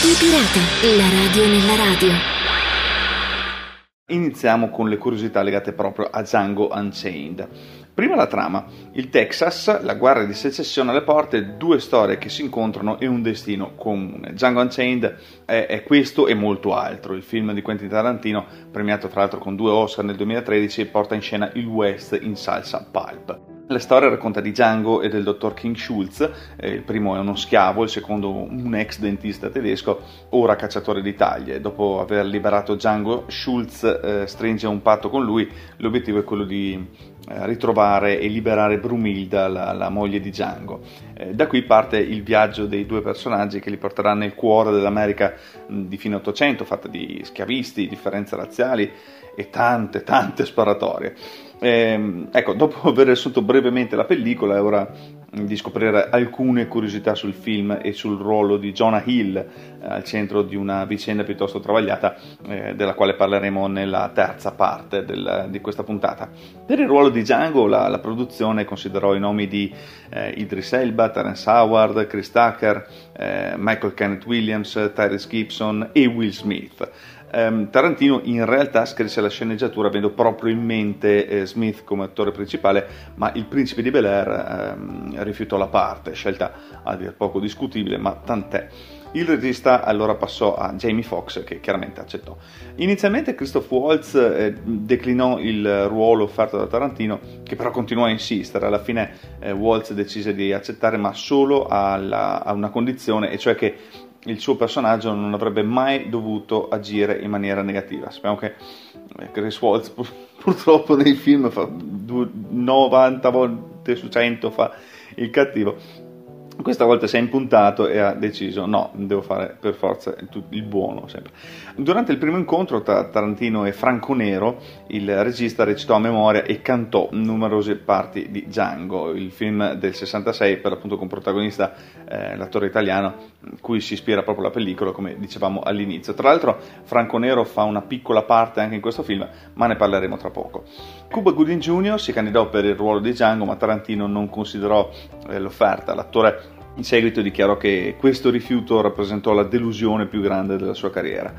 Radio Pirata, la radio nella radio. Iniziamo con le curiosità legate proprio a Django Unchained. Prima la trama, il Texas, la guerra di secessione alle porte, due storie che si incontrano e un destino comune. Django Unchained è, è questo e molto altro. Il film di Quentin Tarantino, premiato tra l'altro con due Oscar nel 2013, porta in scena il West in salsa pulp. La storia racconta di Django e del dottor King Schulz, eh, il primo è uno schiavo, il secondo un ex dentista tedesco, ora cacciatore di taglie. Dopo aver liberato Django, Schulz eh, stringe un patto con lui, l'obiettivo è quello di ritrovare e liberare Brumilda, la, la moglie di Django. Eh, da qui parte il viaggio dei due personaggi che li porterà nel cuore dell'America di fine Ottocento, fatta di schiavisti, differenze razziali e tante, tante sparatorie. Eh, ecco, dopo aver riassunto brevemente la pellicola, è ora di scoprire alcune curiosità sul film e sul ruolo di Jonah Hill eh, al centro di una vicenda piuttosto travagliata eh, della quale parleremo nella terza parte del, di questa puntata. Per il ruolo di Django la, la produzione considerò i nomi di eh, Idris Elba, Terence Howard, Chris Tucker, eh, Michael Kenneth Williams, Tyrese Gibson e Will Smith ehm, Tarantino in realtà scrisse la sceneggiatura avendo proprio in mente eh, Smith come attore principale, ma il principe di Bel Air ehm, rifiutò la parte, scelta a dir poco discutibile, ma tant'è. Il regista allora passò a Jamie Foxx, che chiaramente accettò. Inizialmente Christoph Waltz eh, declinò il ruolo offerto da Tarantino, che però continuò a insistere. Alla fine eh, Waltz decise di accettare, ma solo alla, a una condizione, e cioè che il suo personaggio non avrebbe mai dovuto agire in maniera negativa. Sappiamo che eh, Chris Waltz pur, purtroppo nei film fa 90 volte su 100 fa il cattivo, questa volta si è impuntato e ha deciso no, devo fare per forza il buono sempre. Durante il primo incontro tra Tarantino e Franco Nero, il regista recitò a memoria e cantò numerose parti di Django, il film del 66 per l'appunto con protagonista eh, l'attore italiano cui si ispira proprio la pellicola, come dicevamo all'inizio. Tra l'altro Franco Nero fa una piccola parte anche in questo film, ma ne parleremo tra poco. Cuba Gooding Jr. si candidò per il ruolo di Django, ma Tarantino non considerò eh, l'offerta. L'attore in seguito dichiarò che questo rifiuto rappresentò la delusione più grande della sua carriera.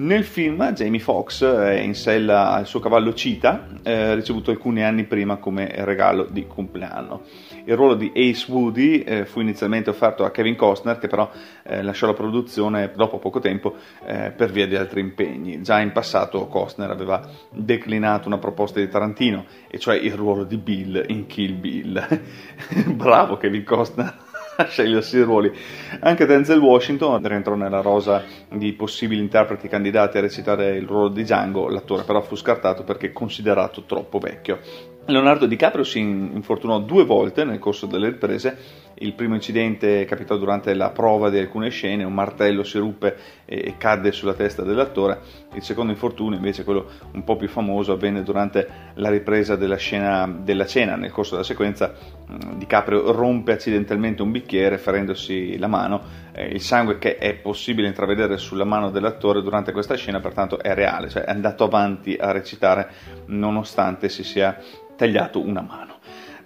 Nel film Jamie Foxx è in sella al suo cavallo Cita, eh, ricevuto alcuni anni prima come regalo di compleanno. Il ruolo di Ace Woody eh, fu inizialmente offerto a Kevin Costner, che però eh, lasciò la produzione dopo poco tempo eh, per via di altri impegni. Già in passato Costner aveva declinato una proposta di Tarantino, e cioè il ruolo di Bill in Kill Bill. Bravo Kevin Costner! scegliersi i ruoli. Anche Denzel Washington rientrò nella rosa di possibili interpreti candidati a recitare il ruolo di Django, l'attore però fu scartato perché considerato troppo vecchio. Leonardo DiCaprio si infortunò due volte nel corso delle riprese. Il primo incidente capitò durante la prova di alcune scene, un martello si ruppe e cadde sulla testa dell'attore. Il secondo infortunio, invece quello un po' più famoso, avvenne durante la ripresa della scena della cena. Nel corso della sequenza mm, DiCaprio rompe accidentalmente un bicchiere ferendosi la mano. Il sangue che è possibile intravedere sulla mano dell'attore durante questa scena pertanto è reale, cioè è andato avanti a recitare nonostante si sia tagliato una mano.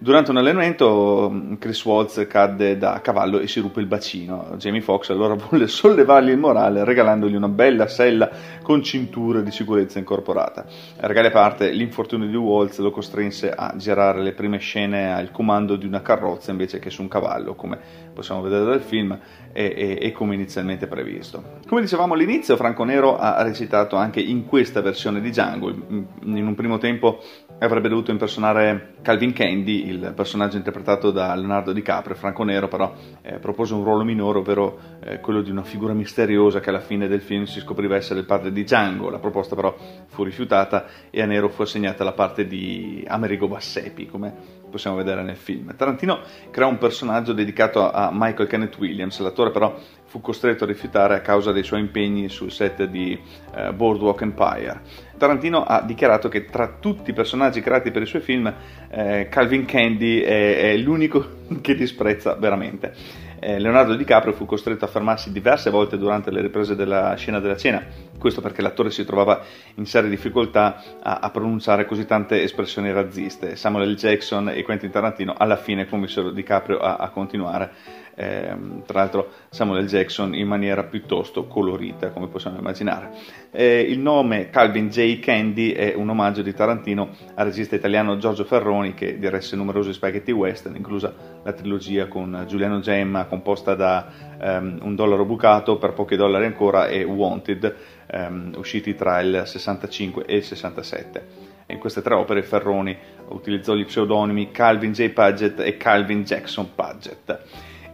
Durante un allenamento Chris Waltz cadde da cavallo e si ruppe il bacino. Jamie Foxx allora volle sollevargli il morale regalandogli una bella sella con cintura di sicurezza incorporata. Regali a parte, l'infortunio di Waltz lo costrinse a girare le prime scene al comando di una carrozza invece che su un cavallo, come possiamo vedere dal film e, e, e come inizialmente previsto. Come dicevamo all'inizio, Franco Nero ha recitato anche in questa versione di Django. In un primo tempo avrebbe dovuto impersonare Calvin Candy, il personaggio interpretato da Leonardo DiCaprio. Franco Nero però eh, propose un ruolo minore, ovvero eh, quello di una figura misteriosa che alla fine del film si scopriva essere il padre di Django. La proposta però fu rifiutata e a Nero fu assegnata la parte di Amerigo Bassepi, come possiamo vedere nel film. Tarantino creò un personaggio dedicato a Michael Kenneth Williams, l'attore però fu costretto a rifiutare a causa dei suoi impegni sul set di uh, Boardwalk Empire. Tarantino ha dichiarato che tra tutti i personaggi creati per i suoi film, eh, Calvin Candy è, è l'unico che disprezza veramente. Eh, Leonardo DiCaprio fu costretto a fermarsi diverse volte durante le riprese della scena della cena, questo perché l'attore si trovava in serie difficoltà a, a pronunciare così tante espressioni razziste. Samuel L. Jackson e Quentin Tarantino alla fine convinsero DiCaprio a, a continuare eh, tra l'altro Samuel. Jackson in maniera piuttosto colorita, come possiamo immaginare. Eh, il nome Calvin J. Candy è un omaggio di Tarantino al regista italiano Giorgio Ferroni che diresse numerosi spaghetti western, inclusa la trilogia con Giuliano Gemma composta da um, Un dollaro bucato, Per pochi dollari ancora e Wanted, um, usciti tra il 65 e il 67. In queste tre opere Ferroni utilizzò gli pseudonimi Calvin J. Paget e Calvin Jackson Paget.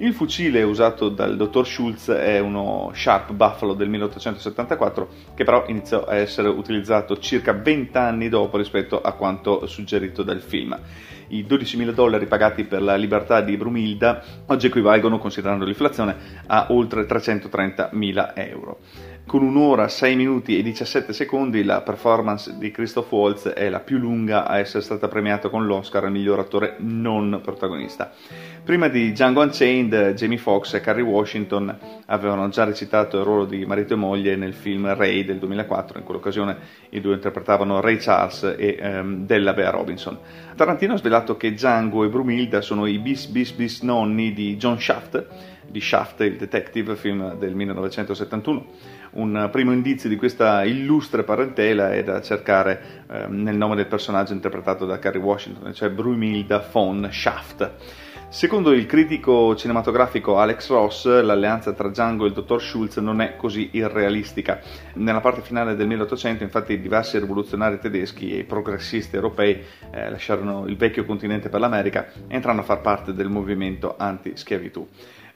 Il fucile usato dal dottor Schultz è uno Sharp Buffalo del 1874 che però iniziò a essere utilizzato circa 20 anni dopo rispetto a quanto suggerito dal film. I 12.000 dollari pagati per la libertà di Brumilda oggi equivalgono, considerando l'inflazione, a oltre 330.000 euro. Con un'ora, 6 minuti e 17 secondi, la performance di Christoph Waltz è la più lunga a essere stata premiata con l'Oscar al miglior attore non protagonista. Prima di Django Unchained, Jamie Foxx e Carrie Washington avevano già recitato il ruolo di marito e moglie nel film Ray del 2004. In quell'occasione i due interpretavano Ray Charles e um, Della Bea Robinson. Tarantino ha svelato che Django e Brumilda sono i bis bis bis nonni di John Shaft, di Shaft, il detective, film del 1971 un primo indizio di questa illustre parentela è da cercare eh, nel nome del personaggio interpretato da Carrie Washington, cioè Brumilda von Shaft. Secondo il critico cinematografico Alex Ross, l'alleanza tra Django e il dottor Schultz non è così irrealistica. Nella parte finale del 1800, infatti, diversi rivoluzionari tedeschi e progressisti europei eh, lasciarono il vecchio continente per l'America, entrando a far parte del movimento anti-schiavitù.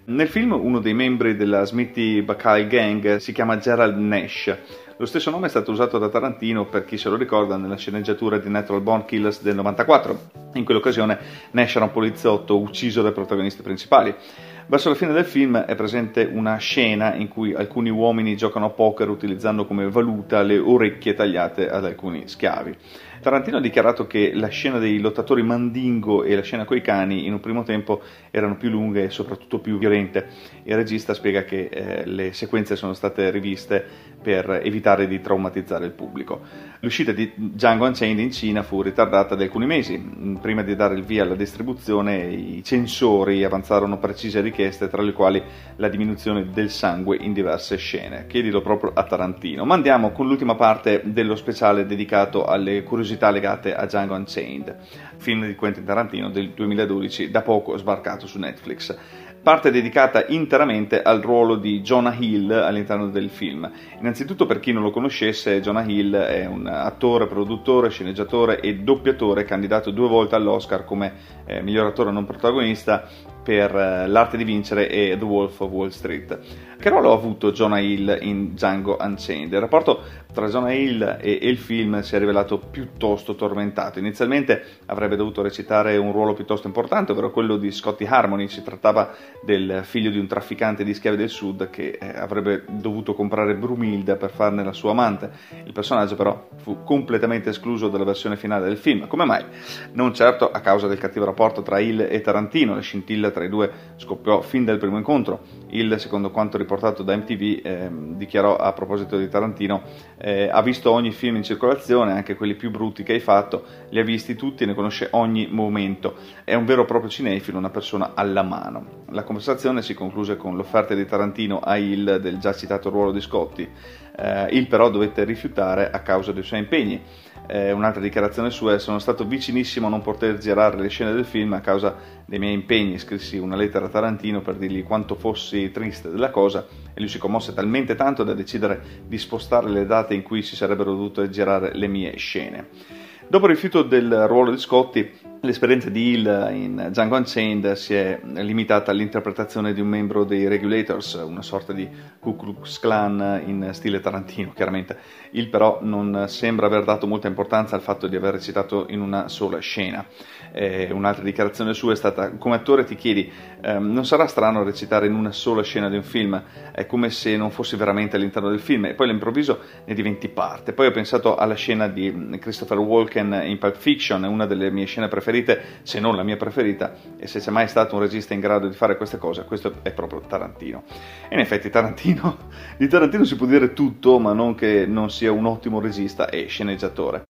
Nel film uno dei membri della Smithy Buckeye Gang si chiama Gerald Nash. Lo stesso nome è stato usato da Tarantino, per chi se lo ricorda, nella sceneggiatura di Natural Born Killers del 94. In quell'occasione Nash era un poliziotto ucciso dai protagonisti principali. Verso la fine del film è presente una scena in cui alcuni uomini giocano a poker utilizzando come valuta le orecchie tagliate ad alcuni schiavi. Tarantino ha dichiarato che la scena dei lottatori mandingo e la scena coi cani in un primo tempo erano più lunghe e soprattutto più violente. Il regista spiega che eh, le sequenze sono state riviste per evitare di traumatizzare il pubblico. L'uscita di Django Unchained in Cina fu ritardata di alcuni mesi. Prima di dare il via alla distribuzione, i censori avanzarono precise richieste, tra le quali la diminuzione del sangue in diverse scene. Chiedilo proprio a Tarantino. Ma andiamo con l'ultima parte dello speciale dedicato alle curiosità legate a Django Unchained, film di Quentin Tarantino del 2012, da poco sbarcato su Netflix parte dedicata interamente al ruolo di Jonah Hill all'interno del film. Innanzitutto per chi non lo conoscesse, Jonah Hill è un attore, produttore, sceneggiatore e doppiatore candidato due volte all'Oscar come eh, miglior attore non protagonista per eh, L'arte di vincere e The Wolf of Wall Street. Che ruolo ha avuto Jonah Hill in Django Unchained? Il rapporto tra Jonah Hill e, e, il film si è rivelato piuttosto tormentato. Inizialmente avrebbe dovuto recitare un ruolo piuttosto importante, ovvero quello di Scotty Harmony. Si trattava del figlio di un trafficante di schiavi del sud che eh, avrebbe dovuto comprare Brumilda per farne la sua amante. Il personaggio però fu completamente escluso dalla versione finale del film. Come mai? Non certo a causa del cattivo rapporto tra Hill e Tarantino, la scintilla tra i due scoppiò fin dal primo incontro. Hill, secondo quanto riportato da MTV, eh, dichiarò a proposito di Tarantino eh, ha visto ogni film in circolazione, anche quelli più brutti che hai fatto, li ha visti tutti ne conosce ogni momento. È un vero e proprio cinefilo, una persona alla mano. La conversazione si concluse con l'offerta di Tarantino a Hill del già citato ruolo di Scotti. Eh, Hill però dovette rifiutare a causa dei suoi impegni. Eh, un'altra dichiarazione sua è sono stato vicinissimo a non poter girare le scene del film a causa dei miei impegni, scrissi una lettera a Tarantino per dirgli quanto fossi triste della cosa e lui si commosse talmente tanto da decidere di spostare le date in cui si sarebbero dovute girare le mie scene. Dopo il rifiuto del ruolo di Scotti, l'esperienza di Hill in Django Unchained si è limitata all'interpretazione di un membro dei Regulators, una sorta di Ku Klux Klan in stile Tarantino, chiaramente. Hill però non sembra aver dato molta importanza al fatto di aver recitato in una sola scena. Eh, un'altra dichiarazione sua è stata: Come attore ti chiedi, ehm, non sarà strano recitare in una sola scena di un film? È come se non fossi veramente all'interno del film e poi all'improvviso ne diventi parte. Poi ho pensato alla scena di Christopher Walken in Pulp Fiction, una delle mie scene preferite preferite, se non la mia preferita, e se c'è mai stato un regista in grado di fare queste cose, questo è proprio Tarantino. E in effetti Tarantino, di Tarantino si può dire tutto, ma non che non sia un ottimo regista e sceneggiatore.